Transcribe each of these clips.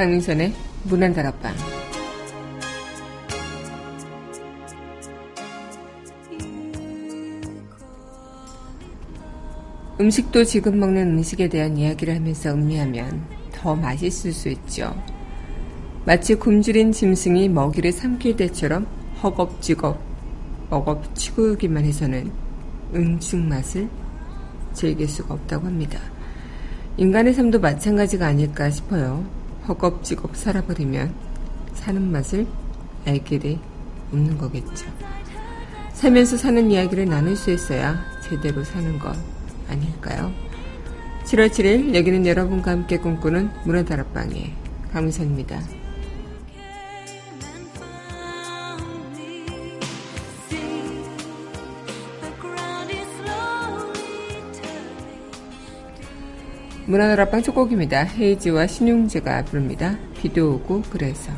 강민선의 문안다락방 음식도 지금 먹는 음식에 대한 이야기를 하면서 음미하면 더 맛있을 수 있죠. 마치 굶주린 짐승이 먹이를 삼킬 때처럼 허겁지겁 먹업치우기만 해서는 음식 맛을 즐길 수가 없다고 합니다. 인간의 삶도 마찬가지가 아닐까 싶어요. 허겁지겁 살아버리면 사는 맛을 알 길이 없는 거겠죠. 살면서 사는 이야기를 나눌 수 있어야 제대로 사는 것 아닐까요? 7월 7일 여기는 여러분과 함께 꿈꾸는 문화다락방의 강미선입니다. 문화다락방 첫 곡입니다. 헤이지와 신용재가 부릅니다. 비도 오고 그래서.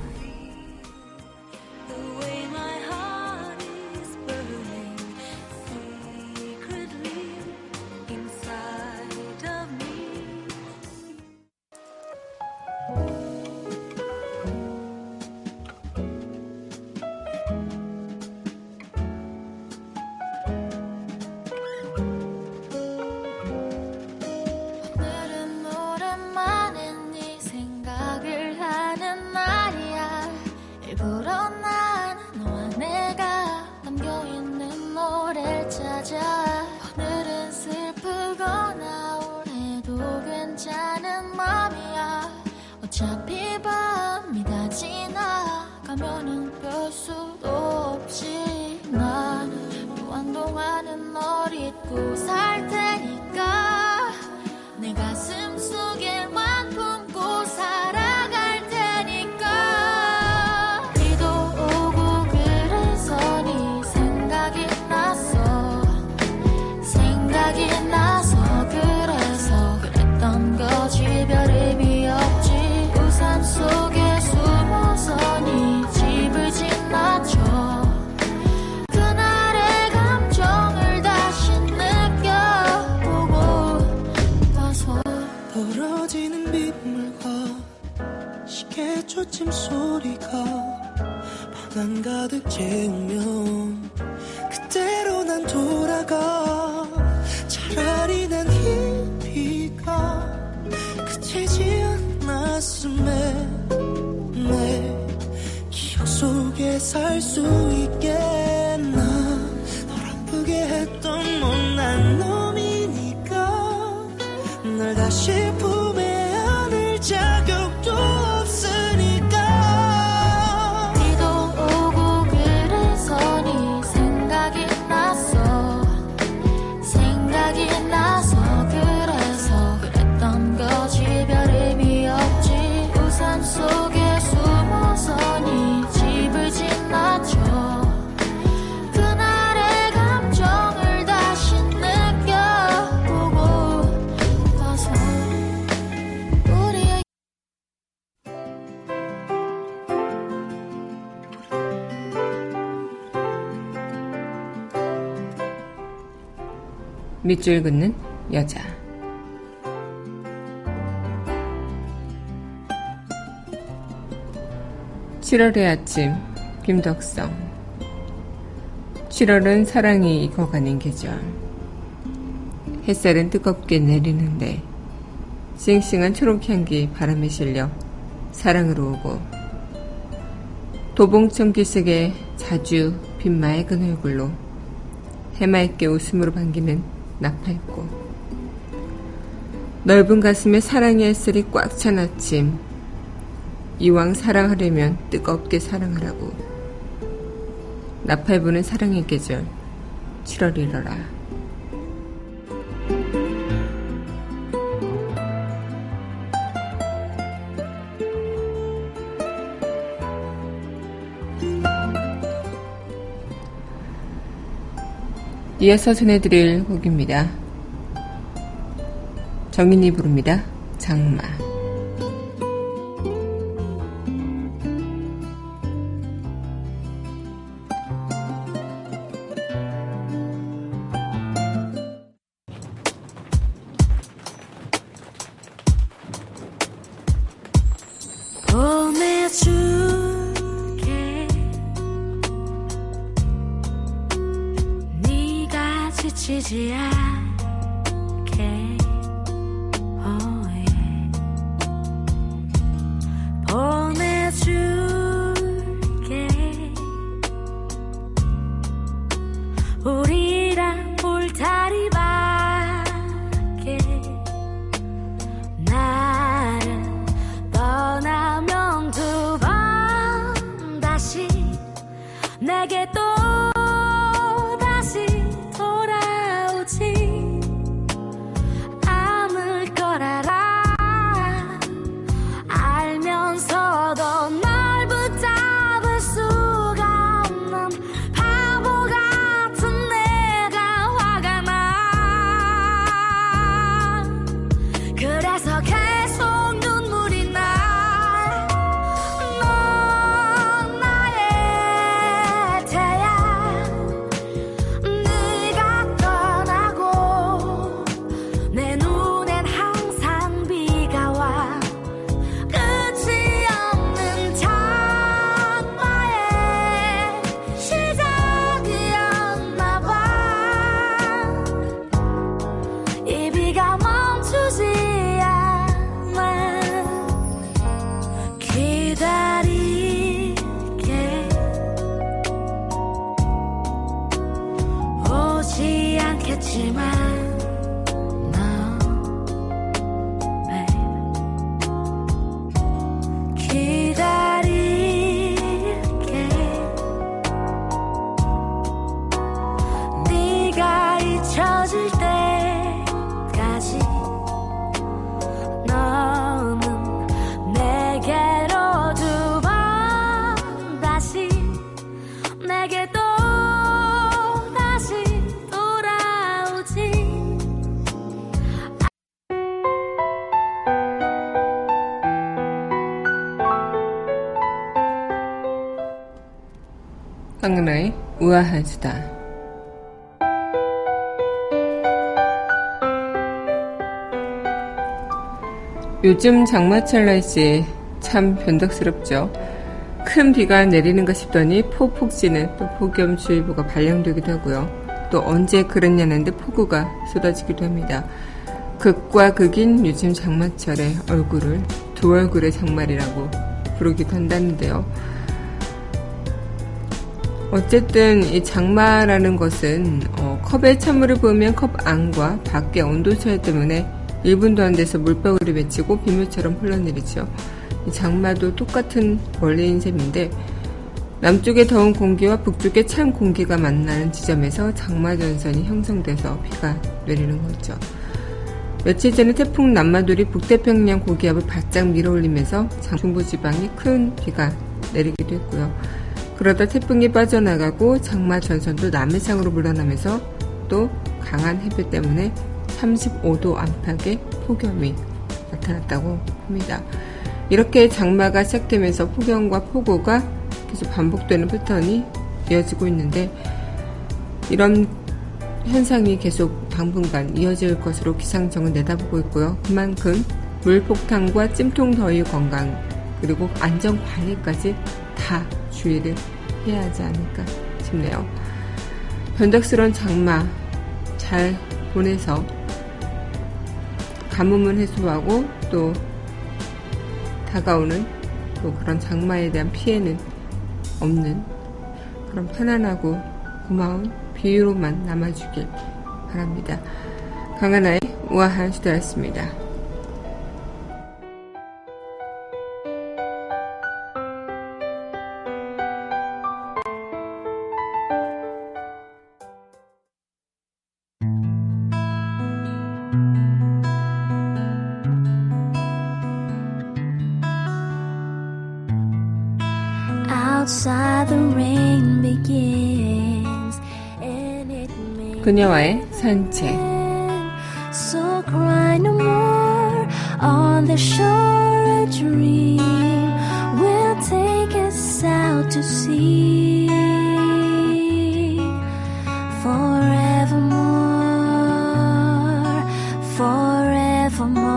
아침 소리가 바람 가득 채우면 그대로 난 돌아가. 차라리 난 희비가 그치지 않았음에 내 기억 속에 살수 밑줄 긋는 여자. (7월의) 아침 김덕성 7월은 사랑이 익어가는 계절 햇살은 뜨겁게 내리는데 싱싱한 초록향기 바람에 실려 사랑으로 오고 도봉청기색의 자주 빈 맑은 얼굴로 해맑게 웃음으로 반기는 나팔꽃. 넓은 가슴에 사랑의 햇살이 꽉 찬 아침. 이왕 사랑하려면 뜨겁게 사랑하라고. 나팔 부는 사랑의 계절. 7월이러라. 이어서 전해드릴 곡입니다. 정인이 부릅니다. 장마. 수다. 요즘 장마철 날씨 참 변덕스럽죠. 큰 비가 내리는가 싶더니 폭폭지는 또 폭염주의보가 발령되기도 하고요. 또 언제 그랬냐는 듯 폭우가 쏟아지기도 합니다. 극과 극인 요즘 장마철의 얼굴을 두 얼굴의 장말이라고 부르기도 한다는데요. 어쨌든 이 장마라는 것은 어, 컵에 찬물을 부으면 컵 안과 밖의 온도 차이 때문에 1분도 안 돼서 물방울이 맺히고 빗물처럼 흘러내리죠. 이 장마도 똑같은 원리인 셈인데 남쪽의 더운 공기와 북쪽의 찬 공기가 만나는 지점에서 장마 전선이 형성돼서 비가 내리는 거죠. 며칠 전에 태풍 남마돌이 북태평양 고기압을 바짝 밀어올리면서 중부지방에 큰 비가 내리기도 했고요. 그러다 태풍이 빠져나가고 장마 전선도 남해상으로 물러나면서 또 강한 해배 때문에 35도 안팎의 폭염이 나타났다고 합니다. 이렇게 장마가 시작되면서 폭염과 폭우가 계속 반복되는 패턴이 이어지고 있는데 이런 현상이 계속 당분간 이어질 것으로 기상청은 내다보고 있고요. 그만큼 물폭탄과 찜통 더위 건강 그리고 안전 관리까지 다 주의를 해야 하지 않을까 싶네요. 변덕스러운 장마 잘 보내서 가뭄은 해소하고 또 다가오는 또 그런 장마에 대한 피해는 없는 그런 편안하고 고마운 비유로만 남아주길 바랍니다. 강하나의 우아한 수다였습니다. 그녀와의 산책 So cry no more on the shore a dream will take us out to sea forevermore forevermore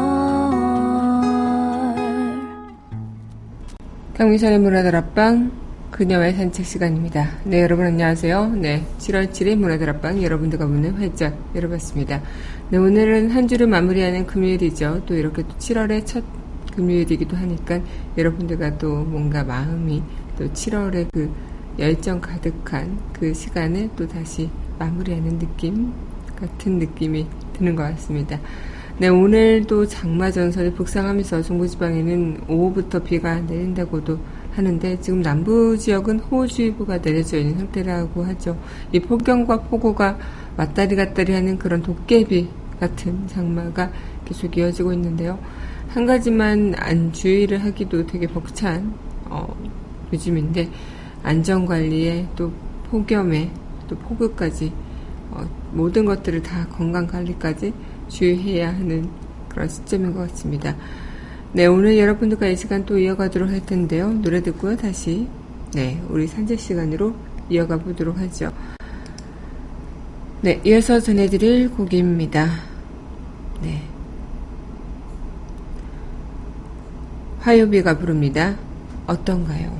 강민선의 문화다락방 그녀의 산책 시간입니다. 네, 여러분 안녕하세요. 네, 7월 7일 문화다락방 여러분들과 문을 활짝 열어봤습니다. 네, 오늘은 한 주를 마무리하는 금요일이죠. 또 이렇게 또 7월의 첫 금요일이기도 하니까 여러분들과 또 뭔가 마음이 또 7월의 그 열정 가득한 그 시간을 또 다시 마무리하는 느낌 같은 느낌이 드는 것 같습니다. 네, 오늘도 장마 전선이 북상하면서 중부지방에는 오후부터 비가 내린다고도 하는데 지금 남부 지역은 호우주의보가 내려져 있는 상태라고 하죠. 이 폭염과 폭우가 왔다리 갔다리 하는 그런 도깨비 같은 장마가 계속 이어지고 있는데요. 한 가지만 안 주의를 하기도 되게 벅찬 어, 요즘인데 안전관리에 또 폭염에 또 폭우까지 어, 모든 것들을 다 건강관리까지 주의해야 하는 그런 시점인 것 같습니다. 네, 오늘 여러분들과 이 시간 또 이어가도록 할 텐데요. 노래 듣고요, 다시. 네, 우리 산책 시간으로 이어가 보도록 하죠. 네, 이어서 전해드릴 곡입니다. 네. 화요비가 부릅니다. 어떤가요?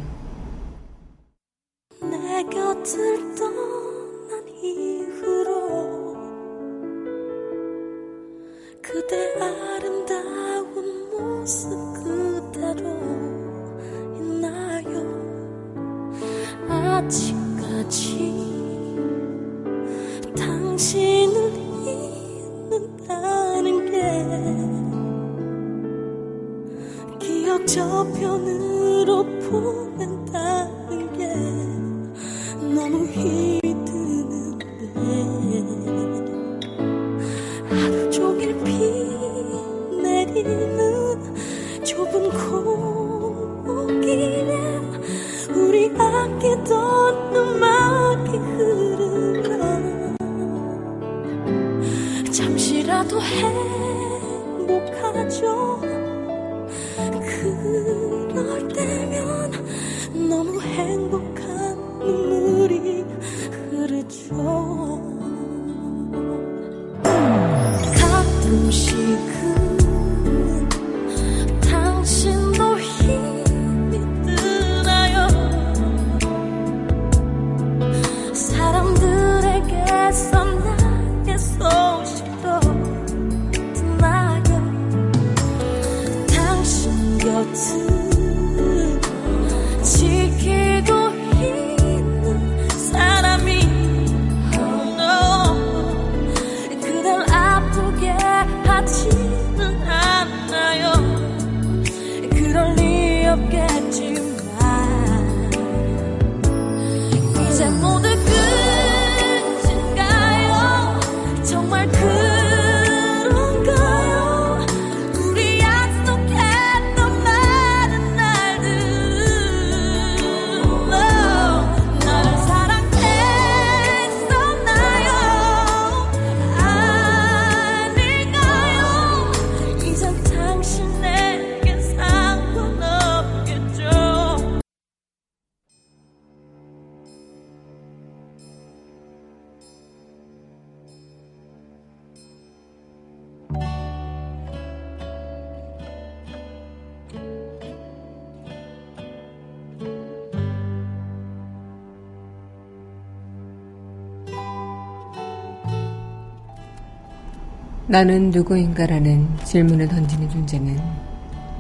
나는 누구인가라는 질문을 던지는 존재는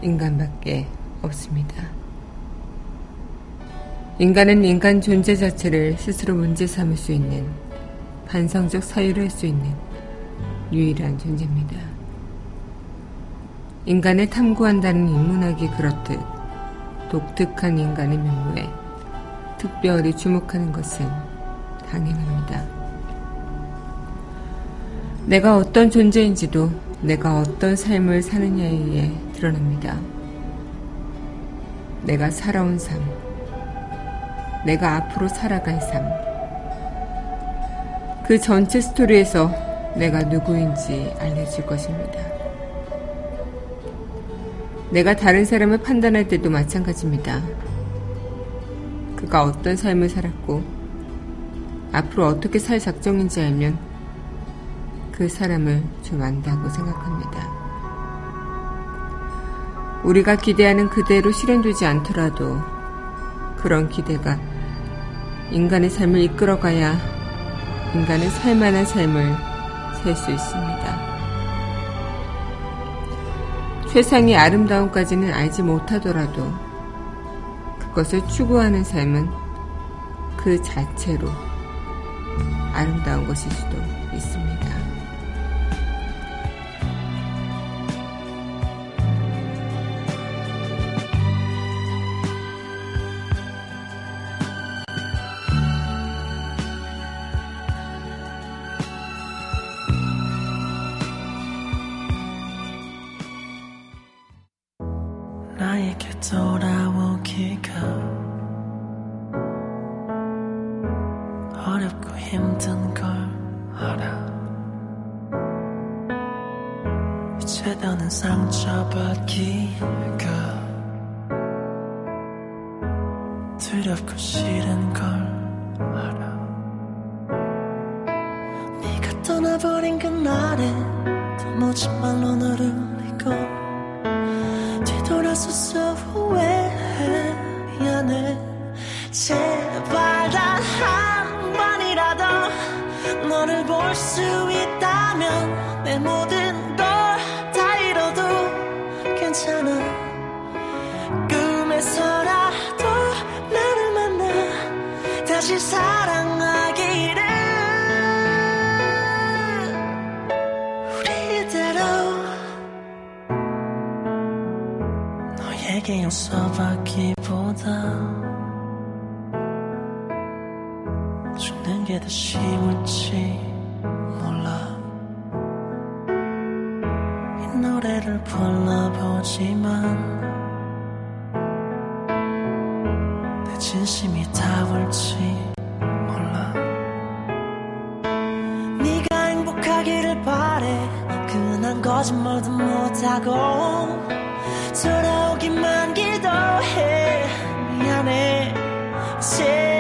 인간밖에 없습니다. 인간은 인간 존재 자체를 스스로 문제 삼을 수 있는 반성적 사유를 할 수 있는 유일한 존재입니다. 인간을 탐구한다는 인문학이 그렇듯 독특한 인간의 면모에 특별히 주목하는 것은 당연합니다. 내가 어떤 존재인지도 내가 어떤 삶을 사느냐에 의해 드러납니다. 내가 살아온 삶, 내가 앞으로 살아갈 삶, 그 전체 스토리에서 내가 누구인지 알려질 것입니다. 내가 다른 사람을 판단할 때도 마찬가지입니다. 그가 어떤 삶을 살았고, 앞으로 어떻게 살 작정인지 알면 그 사람을 좀 안다고 생각합니다. 우리가 기대하는 그대로 실현되지 않더라도 그런 기대가 인간의 삶을 이끌어가야 인간은 살만한 삶을 살 수 있습니다. 세상의 아름다움까지는 알지 못하더라도 그것을 추구하는 삶은 그 자체로 아름다운 것일 수도 더는 상처받기가 두렵고 싫은 걸 알아. 네가 떠나버린 그날에 도무지 말로 너를 잊고 뒤돌아서서 후회해 미안해. 제발 단 한 번이라도 너를 볼 수 있 다시 사랑하기를. 우리대로 너에게 용서받기보다. 죽는 게 더 쉬울지 진심이 닿을지 몰라. 네가 행복하기를 바래. 그난 거짓말도 못하고 돌아오기만 기도해. 미안해. 제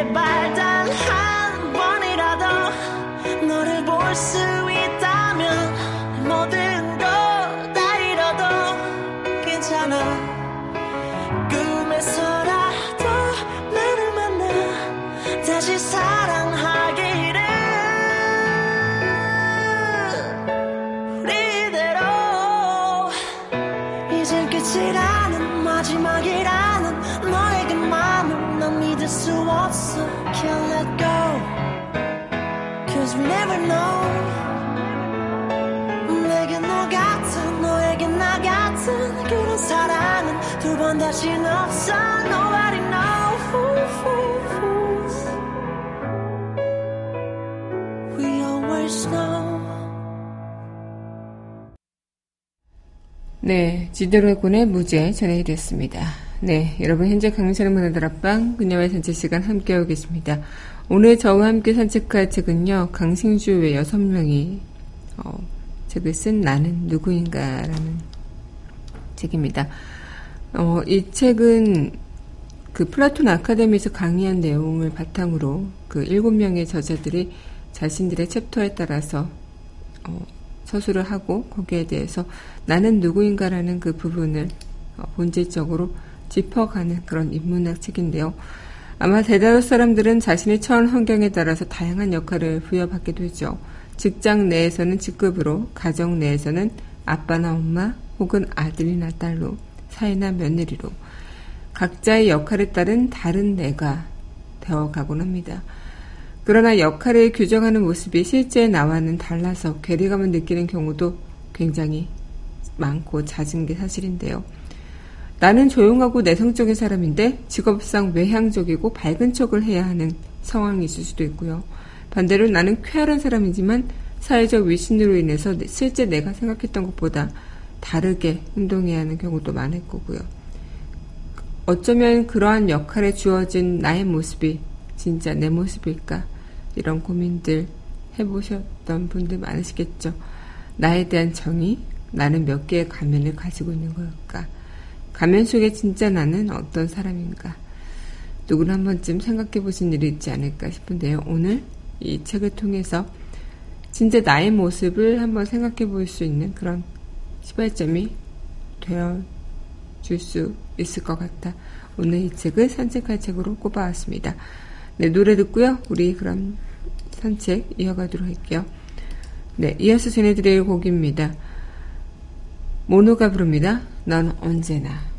Can't let go Cause we never know 내게 너 같은 너에게 나 같은 그런 사랑은 두 번 다시는 없어 Nobody knows We always know 네, 지드래곤의 무죄 전해드렸습니다. 네, 여러분 현재 강민철의 문화들 앞방 그녀의 산책 시간 함께하고 계십니다. 오늘 저와 함께 산책할 책은요, 강신주 외 여섯 명이 어, 책을 쓴 나는 누구인가라는 책입니다. 어, 이 책은 그 플라톤 아카데미에서 강의한 내용을 바탕으로 그 일곱 명의 저자들이 자신들의 챕터에 따라서 어, 서술을 하고 거기에 대해서 나는 누구인가라는 그 부분을 어, 본질적으로 짚어가는 그런 인문학 책인데요. 아마 대다수 사람들은 자신의 처한 환경에 따라서 다양한 역할을 부여받게 되죠. 직장 내에서는 직급으로, 가정 내에서는 아빠나 엄마 혹은 아들이나 딸로, 사이나 며느리로 각자의 역할에 따른 다른 내가 되어가곤 합니다. 그러나 역할을 규정하는 모습이 실제 나와는 달라서 괴리감을 느끼는 경우도 굉장히 많고 잦은 게 사실인데요. 나는 조용하고 내성적인 사람인데 직업상 외향적이고 밝은 척을 해야 하는 상황이 있을 수도 있고요. 반대로 나는 쾌활한 사람이지만 사회적 위신으로 인해서 실제 내가 생각했던 것보다 다르게 행동해야 하는 경우도 많을 거고요. 어쩌면 그러한 역할에 주어진 나의 모습이 진짜 내 모습일까? 이런 고민들 해보셨던 분들 많으시겠죠. 나에 대한 정의, 나는 몇 개의 가면을 가지고 있는 걸까? 가면 속에 진짜 나는 어떤 사람인가? 누구나 한 번쯤 생각해 보신 일이 있지 않을까 싶은데요. 오늘 이 책을 통해서 진짜 나의 모습을 한번 생각해 볼 수 있는 그런 시발점이 되어 줄 수 있을 것 같아 오늘 이 책을 산책할 책으로 꼽아왔습니다. 네, 노래 듣고요. 우리 그럼 산책 이어가도록 할게요. 네, 이어서 전해드릴 곡입니다. 모노가 부릅니다. 넌 언제나.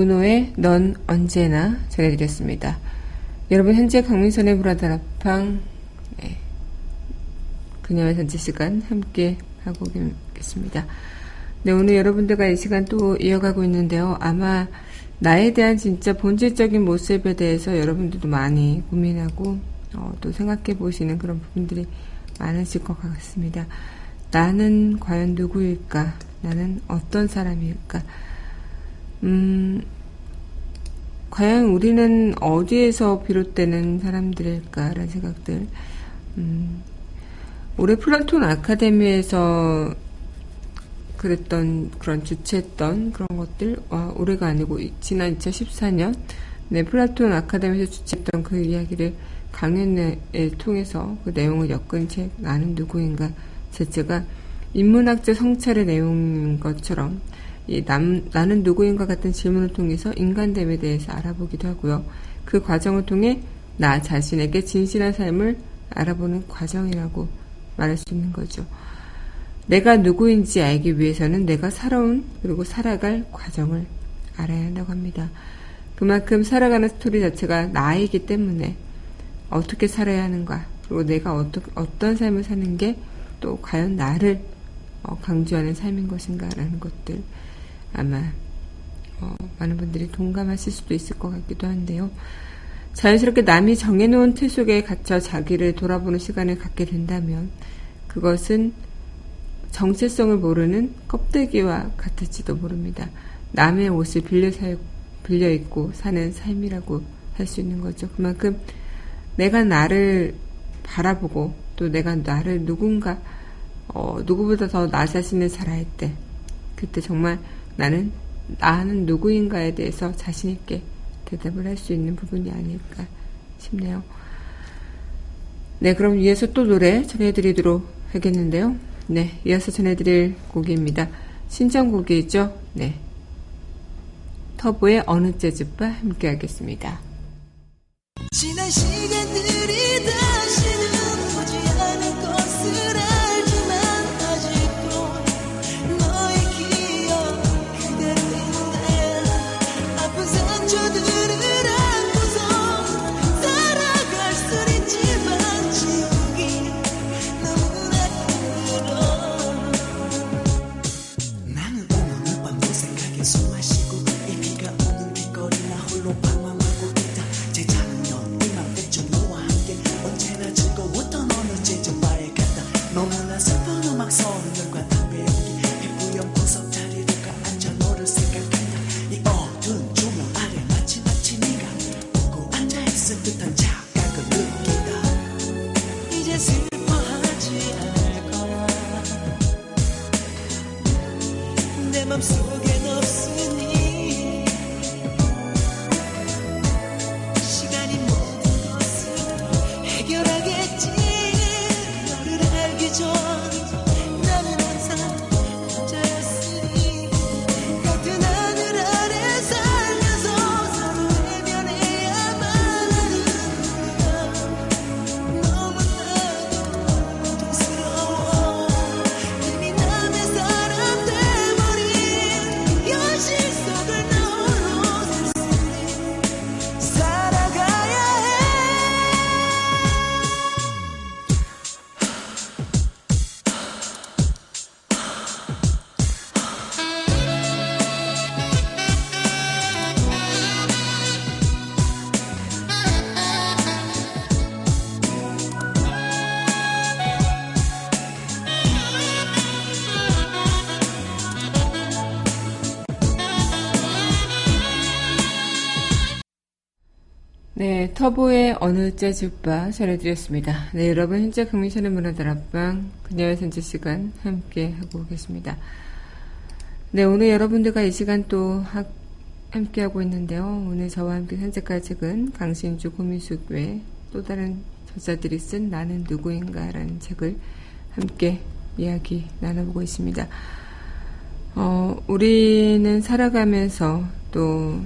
네, 모노의 넌 언제나 전해드렸습니다. 여러분 현재 강민선의 브라다라팡 네, 그녀의 전체 시간 함께 하고 계십니다. 네, 오늘 여러분들과 이 시간 또 이어가고 있는데요. 아마 나에 대한 진짜 본질적인 모습에 대해서 여러분들도 많이 고민하고 어, 또 생각해 보시는 그런 부분들이 많으실 것 같습니다. 나는 과연 누구일까? 나는 어떤 사람일까? 음, 과연 우리는 어디에서 비롯되는 사람들일까라는 생각들. 음, 올해 플라톤 아카데미에서 그랬던 그런 주최했던 그런 것들 와, 올해가 아니고 이- 지난 2014년 네 플라톤 아카데미에서 주최했던 그 이야기를 강연을 통해서 그 내용을 엮은 책 나는 누구인가 자체가 인문학적 성찰의 내용인 것처럼 이 남, 나는 누구인가 같은 질문을 통해서 인간됨에 대해서 알아보기도 하고요. 그 과정을 통해 나 자신에게 진실한 삶을 알아보는 과정이라고 말할 수 있는 거죠. 내가 누구인지 알기 위해서는 내가 살아온 그리고 살아갈 과정을 알아야 한다고 합니다. 그만큼 살아가는 스토리 자체가 나이기 때문에 어떻게 살아야 하는가 그리고 내가 어떠, 어떤 삶을 사는 게 또 과연 나를 어, 강조하는 삶인 것인가라는 것들 아마 어, 많은 분들이 동감하실 수도 있을 것 같기도 한데요. 자연스럽게 남이 정해놓은 틀 속에 갇혀 자기를 돌아보는 시간을 갖게 된다면 그것은 정체성을 모르는 껍데기와 같을지도 모릅니다. 남의 옷을 빌려 살, 빌려 입고 사는 삶이라고 할 수 있는 거죠. 그만큼 내가 나를 바라보고 또 내가 나를 누군가 어, 누구보다 더 나 자신을 잘알때 그때 정말 나는 나는 누구인가에 대해서 자신 있게 대답을 할 수 있는 부분이 아닐까 싶네요. 네, 그럼 이어서 또 노래 전해드리도록 하겠는데요. 네, 이어서 전해드릴 곡입니다. 신청곡이죠. 네. 터보의 어느 재즈바 함께 하겠습니다. 지난 시간들이 다 터보의 어느 재즈바 전해드렸습니다. 네, 여러분 현재 금미션의 문화들 앞방 그녀의 선지 시간 함께 하고 계십니다. 네, 오늘 여러분들과 이 시간 또 하- 함께 하고 있는데요. 오늘 저와 함께 산책할 책은 강신주 고민숙 외또 다른 저자들이 쓴 나는 누구인가라는 책을 함께 이야기 나눠보고 있습니다. 어, 우리는 살아가면서 또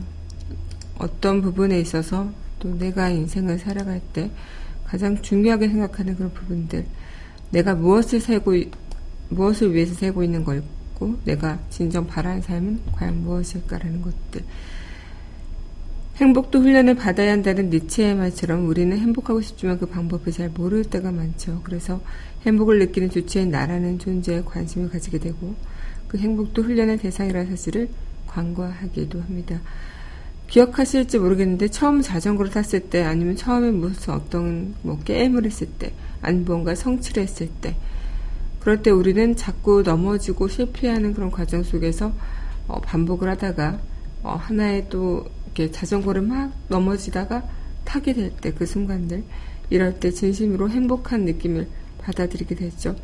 어떤 부분에 있어서 또 내가 인생을 살아갈 때 가장 중요하게 생각하는 그런 부분들, 내가 무엇을 살고, 있- 무엇을 위해서 살고 있는 걸고, 내가 진정 바라는 삶은 과연 무엇일까라는 것들. 행복도 훈련을 받아야 한다는 니체의 말처럼 우리는 행복하고 싶지만 그 방법을 잘 모를 때가 많죠. 그래서 행복을 느끼는 주체인 나라는 존재에 관심을 가지게 되고 그 행복도 훈련의 대상이라는 사실을 관과하기도 합니다. 기억하실지 모르겠는데 처음 자전거를 탔을 때 아니면 처음에 무슨 어떤 뭐 게임을 했을 때 아니면 뭔가 성취를 했을 때 그럴 때 우리는 자꾸 넘어지고 실패하는 그런 과정 속에서 어, 반복을 하다가 어, 하나의 또 이렇게 자전거를 막 넘어지다가 타게 될 때 그 순간들 이럴 때 진심으로 행복한 느낌을 받아들이게 되죠.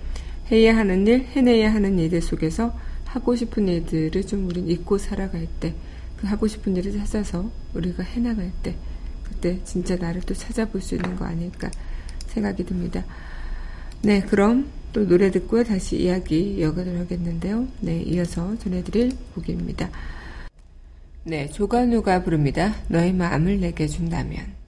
해야 하는 일, 해내야 하는 일들 속에서 하고 싶은 일들을 좀 우린 잊고 살아갈 때, 그 하고 싶은 일을 찾아서 우리가 해나갈 때, 그때 진짜 나를 또 찾아볼 수 있는 거 아닐까 생각이 듭니다. 네, 그럼 또 노래 듣고 다시 이야기 이어가도록 하겠는데요. 네, 이어서 전해드릴 곡입니다. 네, 조관우가 부릅니다. 너의 마음을 내게 준다면.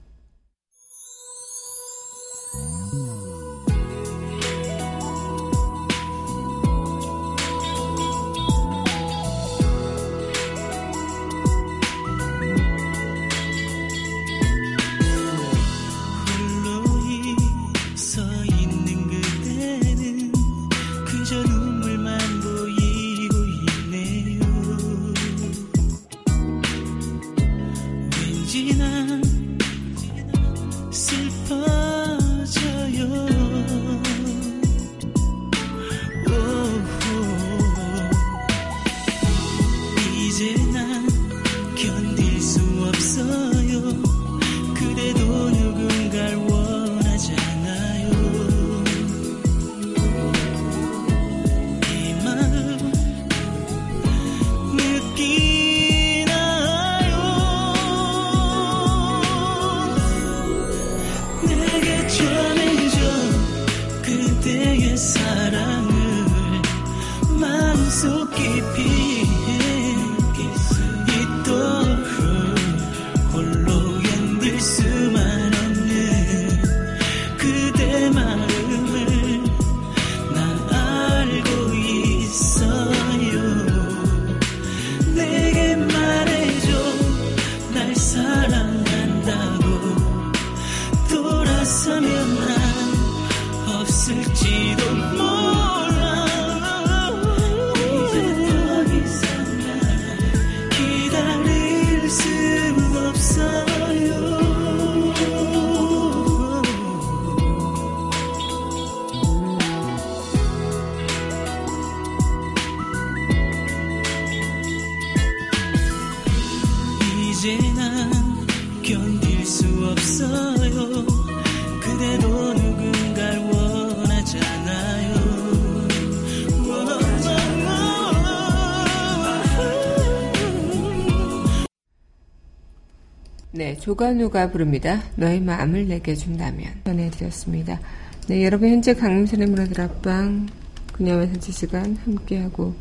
조관우가 부릅니다. 너의 마음을 내게 준다면 전해드렸습니다. 네, 여러분 현재 강민선의 문화들 앞방 그녀의 산책 시간 함께하고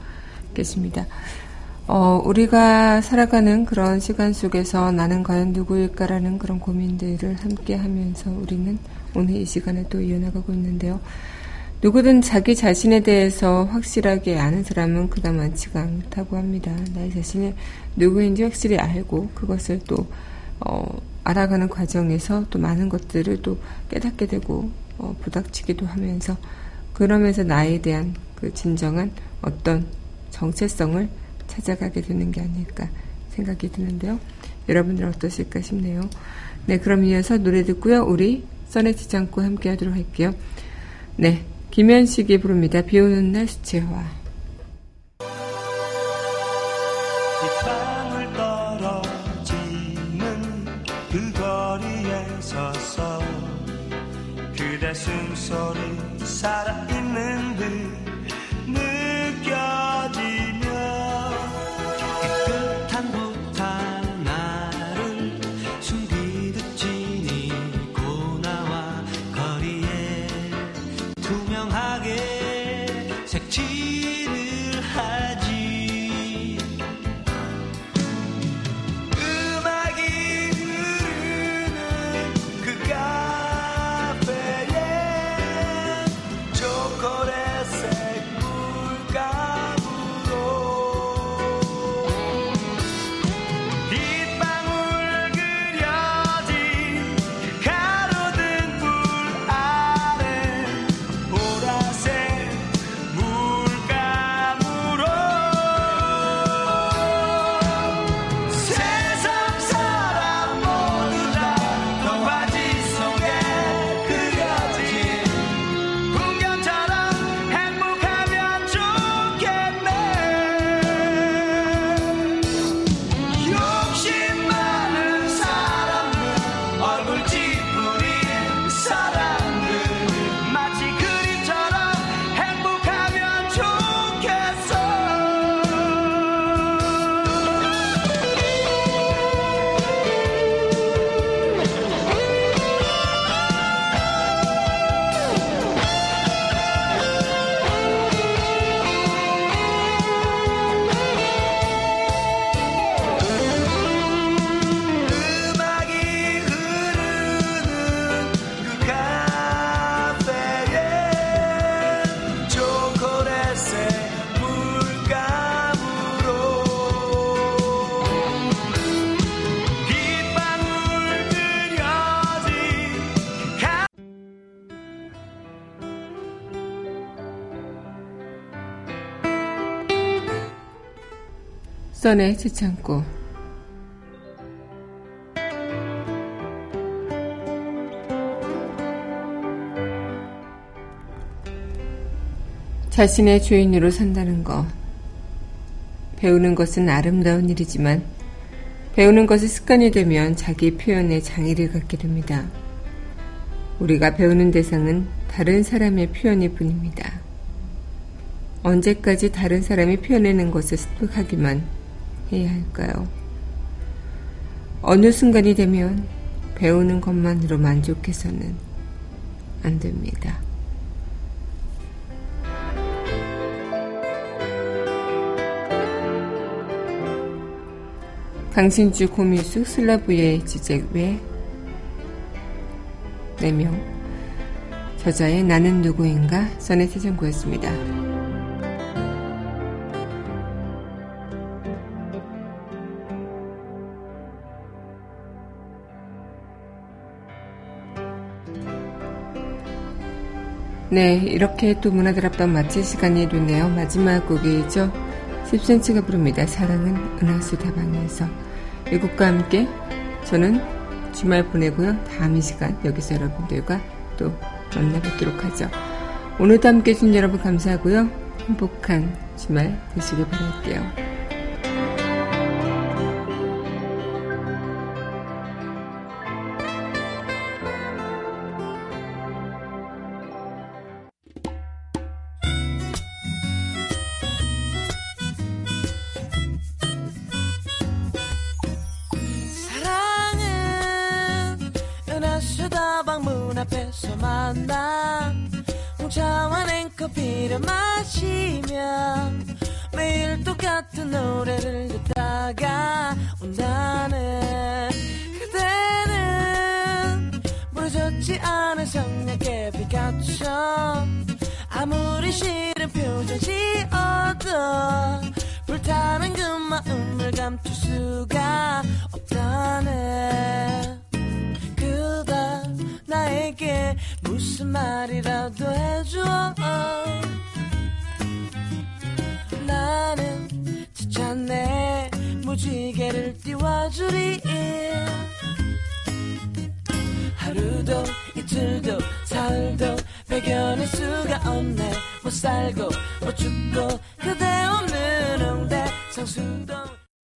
계십니다. 어, 우리가 살아가는 그런 시간 속에서 나는 과연 누구일까라는 그런 고민들을 함께 하면서 우리는 오늘 이 시간에 또 이어나가고 있는데요. 누구든 자기 자신에 대해서 확실하게 아는 사람은 그다 많지가 않다고 합니다. 나의 자신을 누구인지 확실히 알고 그것을 또 어, 알아가는 과정에서 또 많은 것들을 또 깨닫게 되고 어, 부닥치기도 하면서 그러면서 나에 대한 그 진정한 어떤 정체성을 찾아가게 되는 게 아닐까 생각이 드는데요. 여러분들 어떠실까 싶네요. 네, 그럼 이어서 노래 듣고요. 우리 써내지 않고 함께 하도록 할게요. 네, 김현식이 부릅니다. 비 오는 날 수채화. 투명하게 색칠 써내 지창고 자신의 주인으로 산다는 것. 배우는 것은 아름다운 일이지만 배우는 것이 습관이 되면 자기 표현에 장애를 갖게 됩니다. 우리가 배우는 대상은 다른 사람의 표현일 뿐입니다. 언제까지 다른 사람이 표현하는 것을 습득하기만 해야 할까요? 어느 순간이 되면 배우는 것만으로 만족해서는 안 됩니다. 강신주 고미숙 슬라브의 지적 외 4명 저자의 나는 누구인가 선의 세정구였습니다. 네, 이렇게 또 문화들 앞방 마칠 시간이 됐네요. 마지막 곡이죠. 10cm가 부릅니다. 사랑은 은하수 다방에서 이 곡과 함께 저는 주말 보내고요. 다음 이 시간 여기서 여러분들과 또 만나뵙도록 하죠. 오늘도 함께 해주신 여러분 감사하고요. 행복한 주말 되시길 바랄게요. 가방 문 앞에서 만나. 홍차와 냉커피를 마시며 매일 똑같은 노래를 듣다가 온다는 그대는 부러졌지 않은 성냥개 피카츄 아무리 싫은 표정 지어도 불타는 그 마음을 감출 수가 없다네 나에게 무슨 말이라도 해줘. 나는 지쳤네. 무지개를 띄워주리. 하루도 이틀도 사흘도 배견할 수가 없네. 못 살고 못 죽고 그대 없는 홍대. 상수동